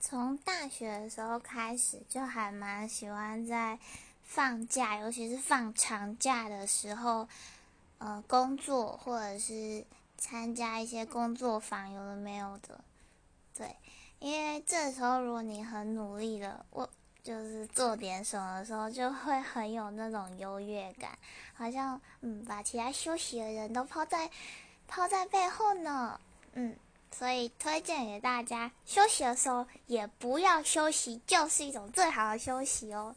从大学的时候开始，就还蛮喜欢在放假，尤其是放长假的时候，呃，工作或者是参加一些工作坊，有的没有的。对，因为这时候如果你很努力的，我就是做点什么的时候，就会很有那种优越感，好像嗯，把其他休息的人都抛在抛在背后呢，嗯。所以推荐给大家，休息的时候也不要休息，就是一种最好的休息哦。